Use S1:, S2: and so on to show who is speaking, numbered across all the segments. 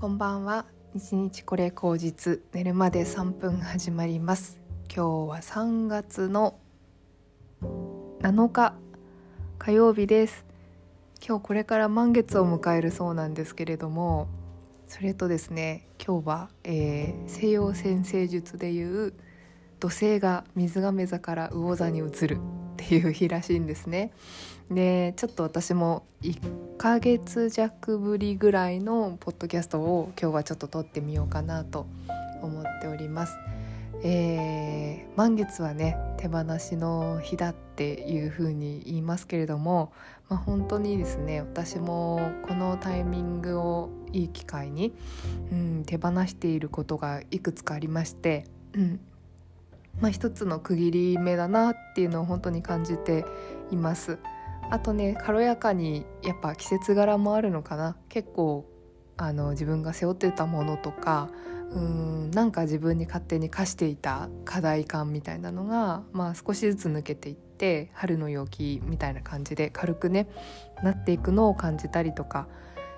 S1: こんばんは。一日これ口実。寝るまで3分始まります。今日は3月の7日火曜日です。今日これから満月を迎えるそうなんですけれどもそれとですね今日は、えー、西洋占星術でいう土星が水亀座から魚座に移る。っていう日らしいんですね。でちょっと私も1ヶ月弱ぶりぐらいのポッドキャストを今日はちょっと撮ってみようかなと思っております。えー、満月はね手放しの日だっていう風に言いますけれども、まあ、本当にですね私もこのタイミングをいい機会に、うん、手放していることがいくつかありまして、うんまあ、一つの区切り目だなっていうのを本当に感じています。あとね軽やかにやっぱ季節柄もあるのかな結構あの自分が背負ってたものとかうんなんか自分に勝手に課していた課題感みたいなのが、まあ、少しずつ抜けていって春の陽気みたいな感じで軽くねなっていくのを感じたりとか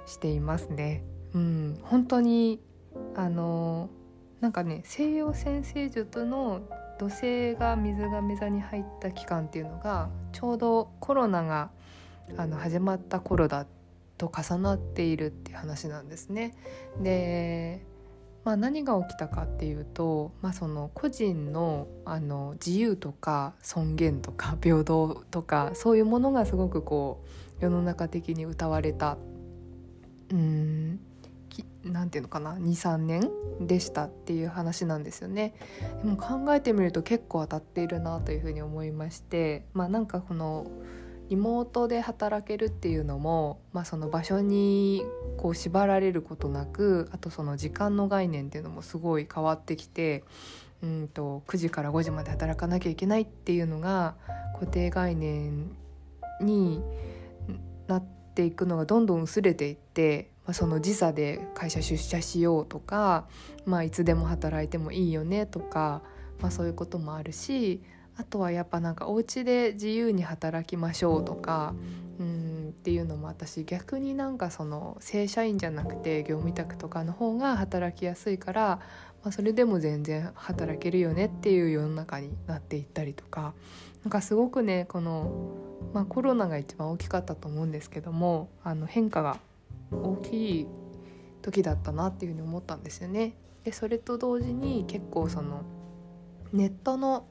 S1: していますね。うん、本当にあのなんかね西洋占星術の土星が水亀座に入った期間っていうのがちょうどコロナがあの始まった頃だと重なっているっていう話なんですね。でまあ、何が起きたかっていうと、まあ、その個人のあの自由とか尊厳とか平等とかそういうものがすごくこう世の中的に歌われたうん何て言うのかな23年でしたっていう話なんですよね。でも考えてみると結構当たっているなというふうに思いましてまあなんかこのリモートで働けるっていうのも、まあ、その場所にこう縛られることなくあとその時間の概念っていうのもすごい変わってきてうんと9時から5時まで働かなきゃいけないっていうのが固定概念になっていくのがどんどん薄れていってまあ、その時差で会社出社しようとか、まあ、いつでも働いてもいいよねとか、まあ、そういうこともあるしあとはやっぱなんかお家で自由に働きましょうとかうんっていうのも私逆になんかその正社員じゃなくて業務委託とかの方が働きやすいから、まあ、それでも全然働けるよねっていう世の中になっていったりとかなんかすごくねこの、まあ、コロナが一番大きかったと思うんですけどもあの変化が大きい時だったなっていうふうに思ったんですよね。でそれと同時に結構そのネットの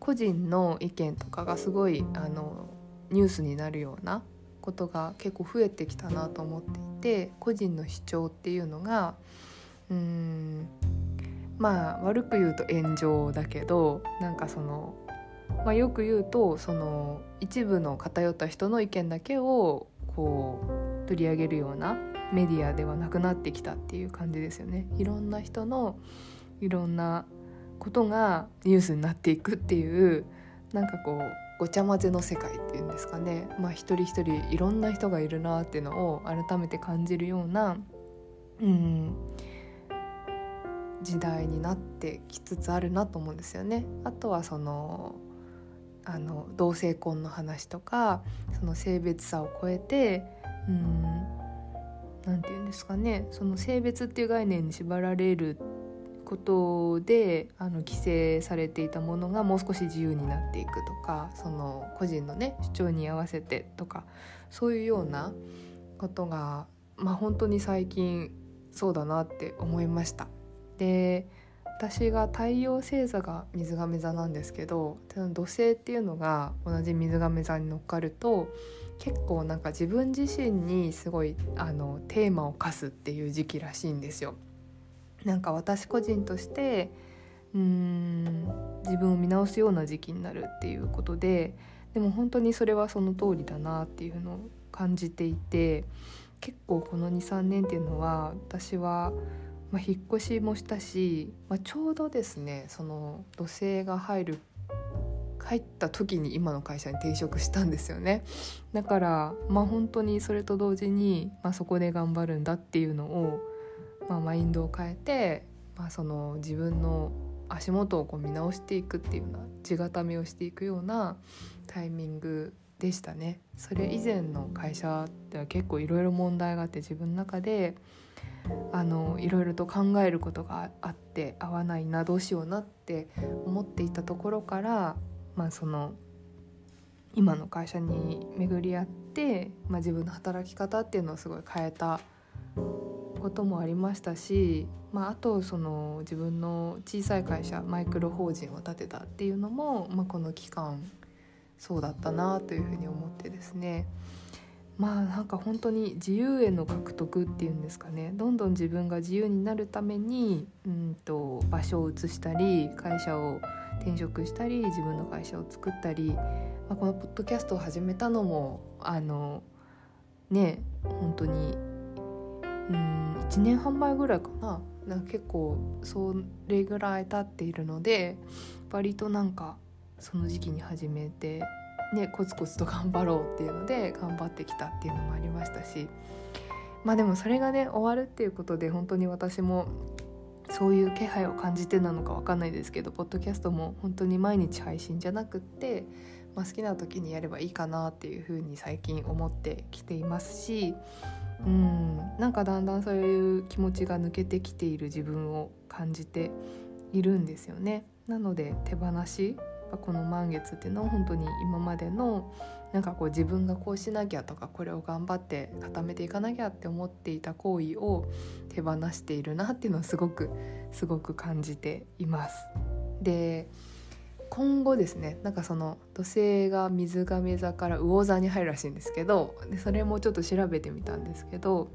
S1: 個人の意見とかがすごいあのニュースになるようなことが結構増えてきたなと思っていて個人の主張っていうのがうーんまあ悪く言うと炎上だけどなんかその、まあ、よく言うとその一部の偏った人の意見だけをこう取り上げるようなメディアではなくなってきたっていう感じですよね。いろんな人のいろんなことがニュースになっていくっていうなんかこうごちゃ混ぜの世界っていうんですかね、まあ、一人一人いろんな人がいるなっていうのを改めて感じるような、うん、時代になってきつつあるなと思うんですよね。あとはそのあの同性婚の話とかその性別差を超えてうん何て言うんですかねその性別っていう概念に縛られることであの規制されていたものがもう少し自由になっていくとかその個人のね主張に合わせてとかそういうようなことがまあ本当に最近そうだなって思いました。で私が太陽星座が水亀座なんですけど土星っていうのが同じ水亀座に乗っかると結構なんか自分自身にすごいあのテーマを課すっていう時期らしいんですよ。なんか私個人としてうーん自分を見直すような時期になるっていうことででも本当にそれはその通りだなっていうのを感じていて結構この23年っていうのは私は、まあ、引っ越しもしたし、まあ、ちょうどですねその土星が入る入った時に今の会社に転職したんですよね。だからまあ本当にそれと同時に、まあ、そこで頑張るんだっていうのを、まあ、マインドを変えて、まあ、その自分の足元をこう見直していくっていうような地固めをしていくようなタイミングでしたね。それ以前の会社では結構いろいろ問題があって自分の中であのいろいろと考えることがあって合わないなどうしようなって思っていたところから、まあ、その今の会社に巡り合って、まあ、自分の働き方っていうのをすごい変えたこともありましたし、まあ、あとその自分の小さい会社マイクロ法人を立てたっていうのも、まあ、この期間そうだったなというふうに思ってですね。まあなんか本当に自由への獲得っていうんですかね。どんどん自分が自由になるためにうんと場所を移したり会社を転職したり自分の会社を作ったり、まあ、このポッドキャストを始めたのもあのね本当にうん1年半前ぐらいかな。なんか結構それぐらい経っているので割となんかその時期に始めて、ね、コツコツと頑張ろうっていうので頑張ってきたっていうのもありましたしまあでもそれがね終わるっていうことで本当に私もそういう気配を感じてなのか分かんないですけどポッドキャストも本当に毎日配信じゃなくって、まあ、好きな時にやればいいかなっていうふうに最近思ってきていますしうんなんかだんだんそういう気持ちが抜けてきている自分を感じているんですよね。なので手放しこの満月っていうのは本当に今までのなんかこう自分がこうしなきゃとかこれを頑張って固めていかなきゃって思っていた行為を手放しているなっていうのをすごくすごく感じています。で今後ですねなんかその土星が水亀座から魚座に入るらしいんですけどでそれもちょっと調べてみたんですけど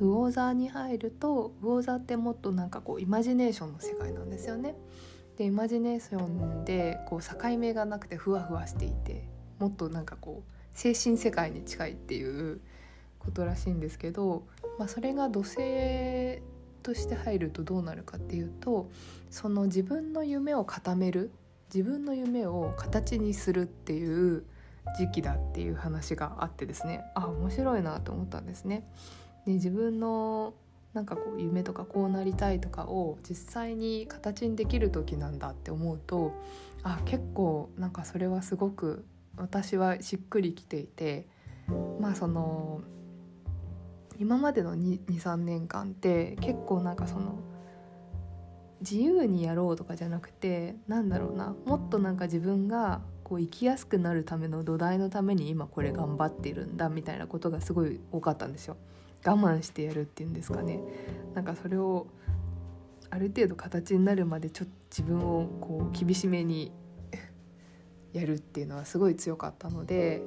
S1: 魚座に入ると魚座ってもっとなんかこうイマジネーションの世界なんですよね。でイマジネーションでこう境目がなくてふわふわしていてもっとなんかこう精神世界に近いっていうことらしいんですけど、まあ、それが土星として入るとどうなるかっていうとその自分の夢を固める自分の夢を形にするっていう時期だっていう話があってですねあ面白いなと思ったんですね。で自分のなんかこう夢とかこうなりたいとかを実際に形にできる時なんだって思うとあ結構なんかそれはすごく私はしっくりきていてまあその今までの23年間って結構なんかその自由にやろうとかじゃなくてなんだろうなもっとなんか自分がこう生きやすくなるための土台のために今これ頑張ってるんだみたいなことがすごい多かったんですよ。我慢してやるっていうんですかねなんかそれをある程度形になるまでちょっと自分をこう厳しめにやるっていうのはすごい強かったので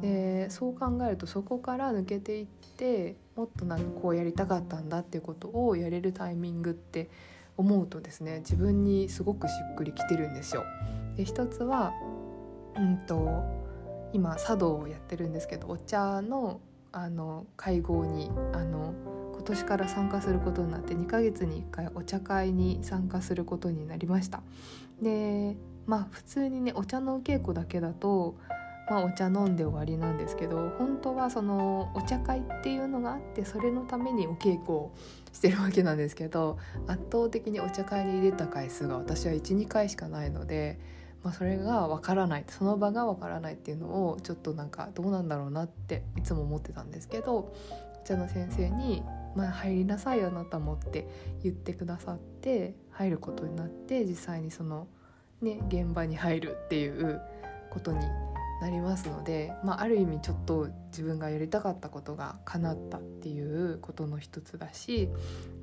S1: でそう考えるとそこから抜けていってもっとなんかこうやりたかったんだっていうことをやれるタイミングって思うとですね自分にすごくしっくりきてるんですよ。で一つは、うんと、今茶道をやってるんですけどお茶のあの会合にあの今年から参加することになって2ヶ月に1回お茶会に参加することになりましたでまあ普通にねお茶のお稽古だけだと、まあ、お茶飲んで終わりなんですけど本当はそのお茶会っていうのがあってそれのためにお稽古をしてるわけなんですけど圧倒的にお茶会に出た回数が私は12回しかないので。まあ、それがわからない。その場がわからないっていうのをちょっとなんかどうなんだろうなっていつも思ってたんですけどお茶の先生に「まあ、入りなさいあなたも」って言ってくださって入ることになって実際にその、ね、現場に入るっていうことになりますので、まあ、ある意味ちょっと自分がやりたかったことが叶ったっていうことの一つだし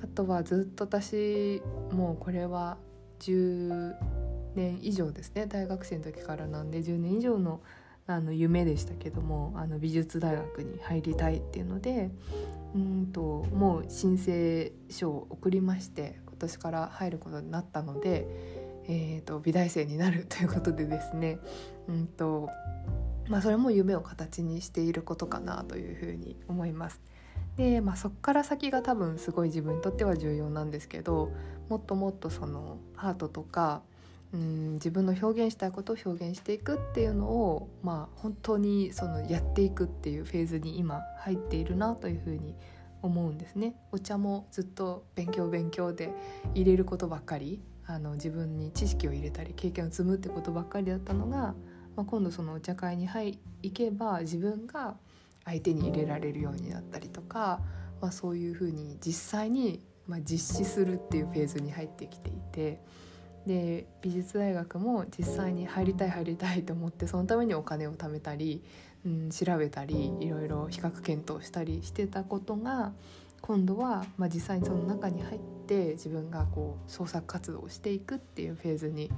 S1: あとはずっと私もうこれは10年以上ですね大学生の時からなんで10年以上のあの夢でしたけどもあの美術大学に入りたいっていうのでうんともう申請書を送りまして今年から入ることになったので、えーと、美大生になるということでですねうんとまあ、それも夢を形にしていることかなというふうに思います。で、まあ、そっから先が多分すごい自分にとっては重要なんですけどもっともっとそのアートとかうん自分の表現したいことを表現していくっていうのを、まあ、本当にそのやっていくっていうフェーズに今入っているなというふうに思うんですね。お茶もずっと勉強勉強で入れることばっかりあの自分に知識を入れたり経験を積むってことばっかりだったのが、まあ、今度そのお茶会に入行けば自分が相手に入れられるようになったりとかまあ、そういうふうに実際に、まあ、実施するっていうフェーズに入ってきていてで美術大学も実際に入りたい入りたいと思ってそのためにお金を貯めたり、うん、調べたりいろいろ比較検討したりしてたことが今度は、まあ、実際にその中に入って自分がこう創作活動をしていくっていうフェーズに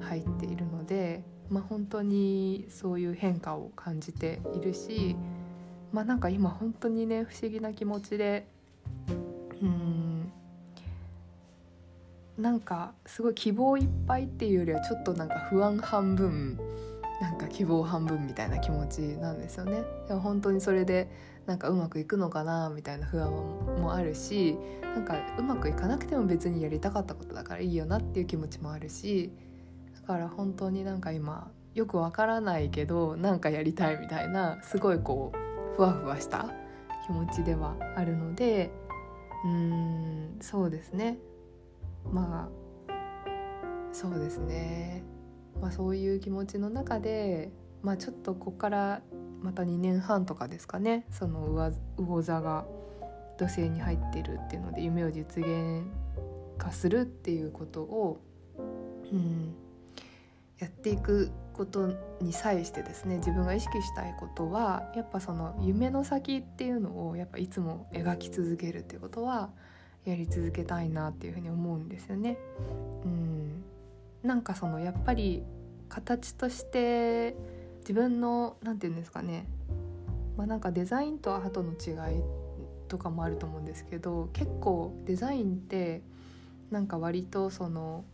S1: 入っているので、まあ、本当にそういう変化を感じているし、まあ、なんか今本当にね不思議な気持ちでなんかすごい希望いっぱいっていうよりはちょっとなんか不安半分なんか希望半分みたいな気持ちなんですよね。でも本当にそれでなんかうまくいくのかなみたいな不安もあるしなんかうまくいかなくても別にやりたかったことだからいいよなっていう気持ちもあるしだから本当になんか今よくわからないけどなんかやりたいみたいなすごいこうふわふわした気持ちではあるのでうーんそうですねまあそうですね。まあそういう気持ちの中でまあちょっとここからまた2年半とかですかね。その魚座が土星に入ってるっていうので夢を実現化するっていうことを、うん、やっていくことに際してですね自分が意識したいことはやっぱその夢の先っていうのをやっぱいつも描き続けるっていうことはやり続けたいなっていうふうに思うんですよね。うん、なんかそのやっぱり形として自分の何て言うんですかねまあなんかデザインとアートの違いとかもあると思うんですけど結構デザインってなんか割とその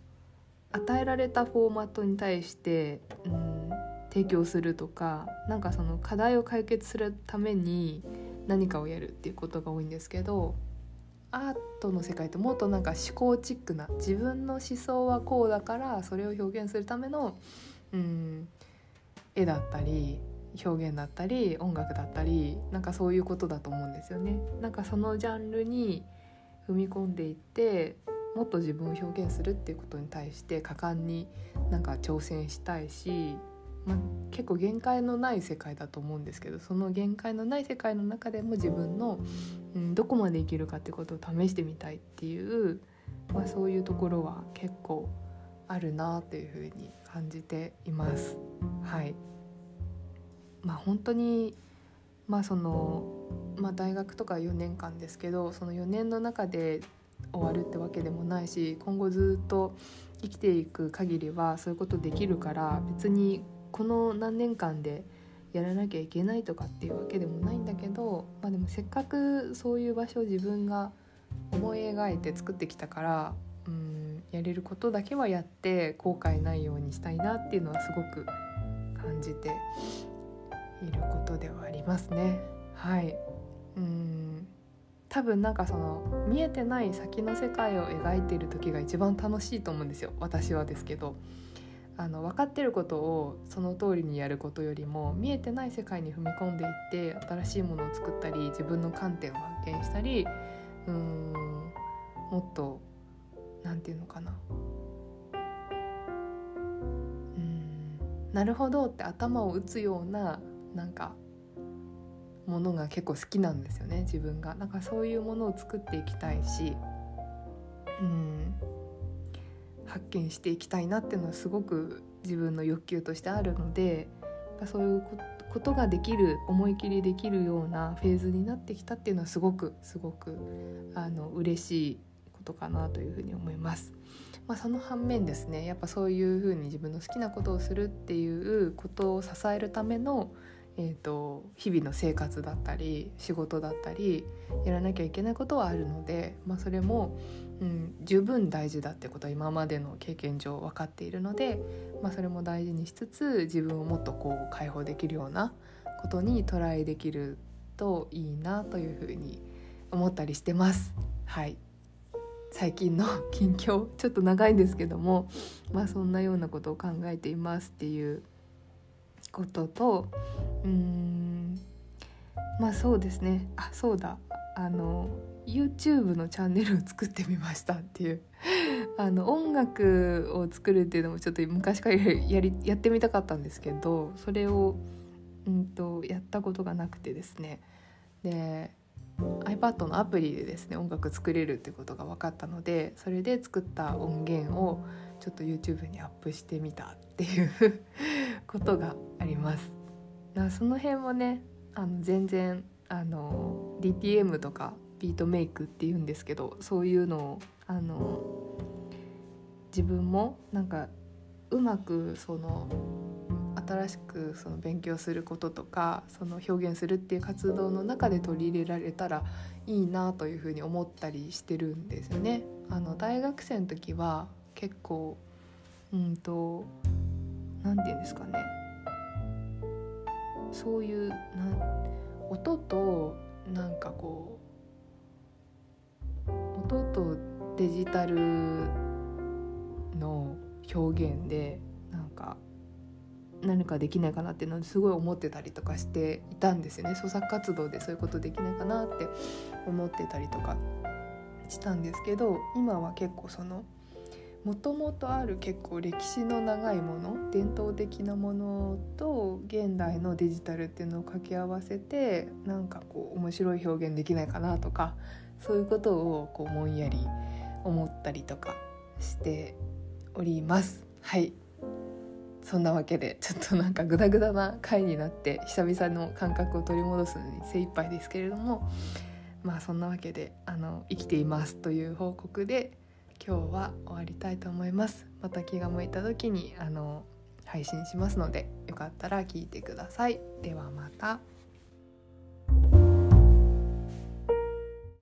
S1: 与えられたフォーマットに対して、うん、提供するとかなんかその課題を解決するために何かをやるっていうことが多いんですけどアートの世界ってもっとなんか思考チックな自分の思想はこうだからそれを表現するための、うん、絵だったり表現だったり音楽だったりなんかそういうことだと思うんですよね。なんかそのジャンルに踏み込んでいってもっと自分を表現するっていうことに対して果敢になんか挑戦したいし、まあ、結構限界のない世界だと思うんですけどその限界のない世界の中でも自分の、うん、どこまで生きるかってことを試してみたいっていう、まあ、そういうところは結構あるなっていうふうに感じています。はいまあ、本当にまあその、まあ、大学とか4年間ですけどその4年の中で終わるってわけでもないし今後ずっと生きていく限りはそういうことできるから別にこの何年間でやらなきゃいけないとかっていうわけでもないんだけど、まあ、でもせっかくそういう場所を自分が思い描いて作ってきたからうんやれることだけはやって後悔ないようにしたいなっていうのはすごく感じていることではありますね。はいうん多分なんかその見えてない先の世界を描いている時が一番楽しいと思うんですよ私はですけど。あの分かってることをその通りにやることよりも見えてない世界に踏み込んでいって新しいものを作ったり自分の観点を発見したりうーんもっと何て言うのかな。うんなるほどって頭を打つようななんかものが結構好きなんですよね自分が。なんかそういうものを作っていきたいしうん。発見していきたいなっていうのはすごく自分の欲求としてあるのでそういうことができる思い切りできるようなフェーズになってきたっていうのはすごくすごくあの嬉しいことかなというふうに思います。まあ、その反面ですねやっぱそういうふうに自分の好きなことをするっていうことを支えるためのえーと、日々の生活だったり仕事だったりやらなきゃいけないことはあるので、まあ、それも、うん、十分大事だってことは今までの経験上分かっているので、まあ、それも大事にしつつ自分をもっとこう解放できるようなことにトライできるといいなというふうに思ったりしてます。はい。最近の近況ちょっと長いんですけどもまあそんなようなことを考えていますっていうこととうーんまあそうですね。あそうだ。あの YouTube のチャンネルを作ってみましたっていうあの音楽を作るっていうのもちょっと昔からやりやってみたかったんですけどそれを、うんと、やったことがなくてですねで iPad のアプリでですね音楽作れるってことが分かったのでそれで作った音源をちょっと YouTube にアップしてみたっていうことがあります。その辺もねあの全然あの DTM とかビートメイクっていうんですけどそういうのをあの自分もなんかうまくその新しくその勉強することとかその表現するっていう活動の中で取り入れられたらいいなというふうに思ったりしてるんですよね。あの大学生の時は結構うんと何て言うんですかねそういうな音となんかこう音とデジタルの表現でなんか何かできないかなっていうのをすごい思ってたりとかしていたんですよね。創作活動でそういうことできないかなって思ってたりとかしたんですけど今は結構そのもともとある結構歴史の長いもの伝統的なものと現代のデジタルっていうのを掛け合わせてなんかこう面白い表現できないかなとかそういうことをこうぼんやり思ったりとかしております。はいそんなわけでちょっとなんかグダグダな回になって久々の感覚を取り戻すのに精一杯ですけれどもまあそんなわけであの生きていますという報告で今日は終わりたいと思いますまた気が向いた時にあの配信しますのでよかったら聞いてくださいではまた。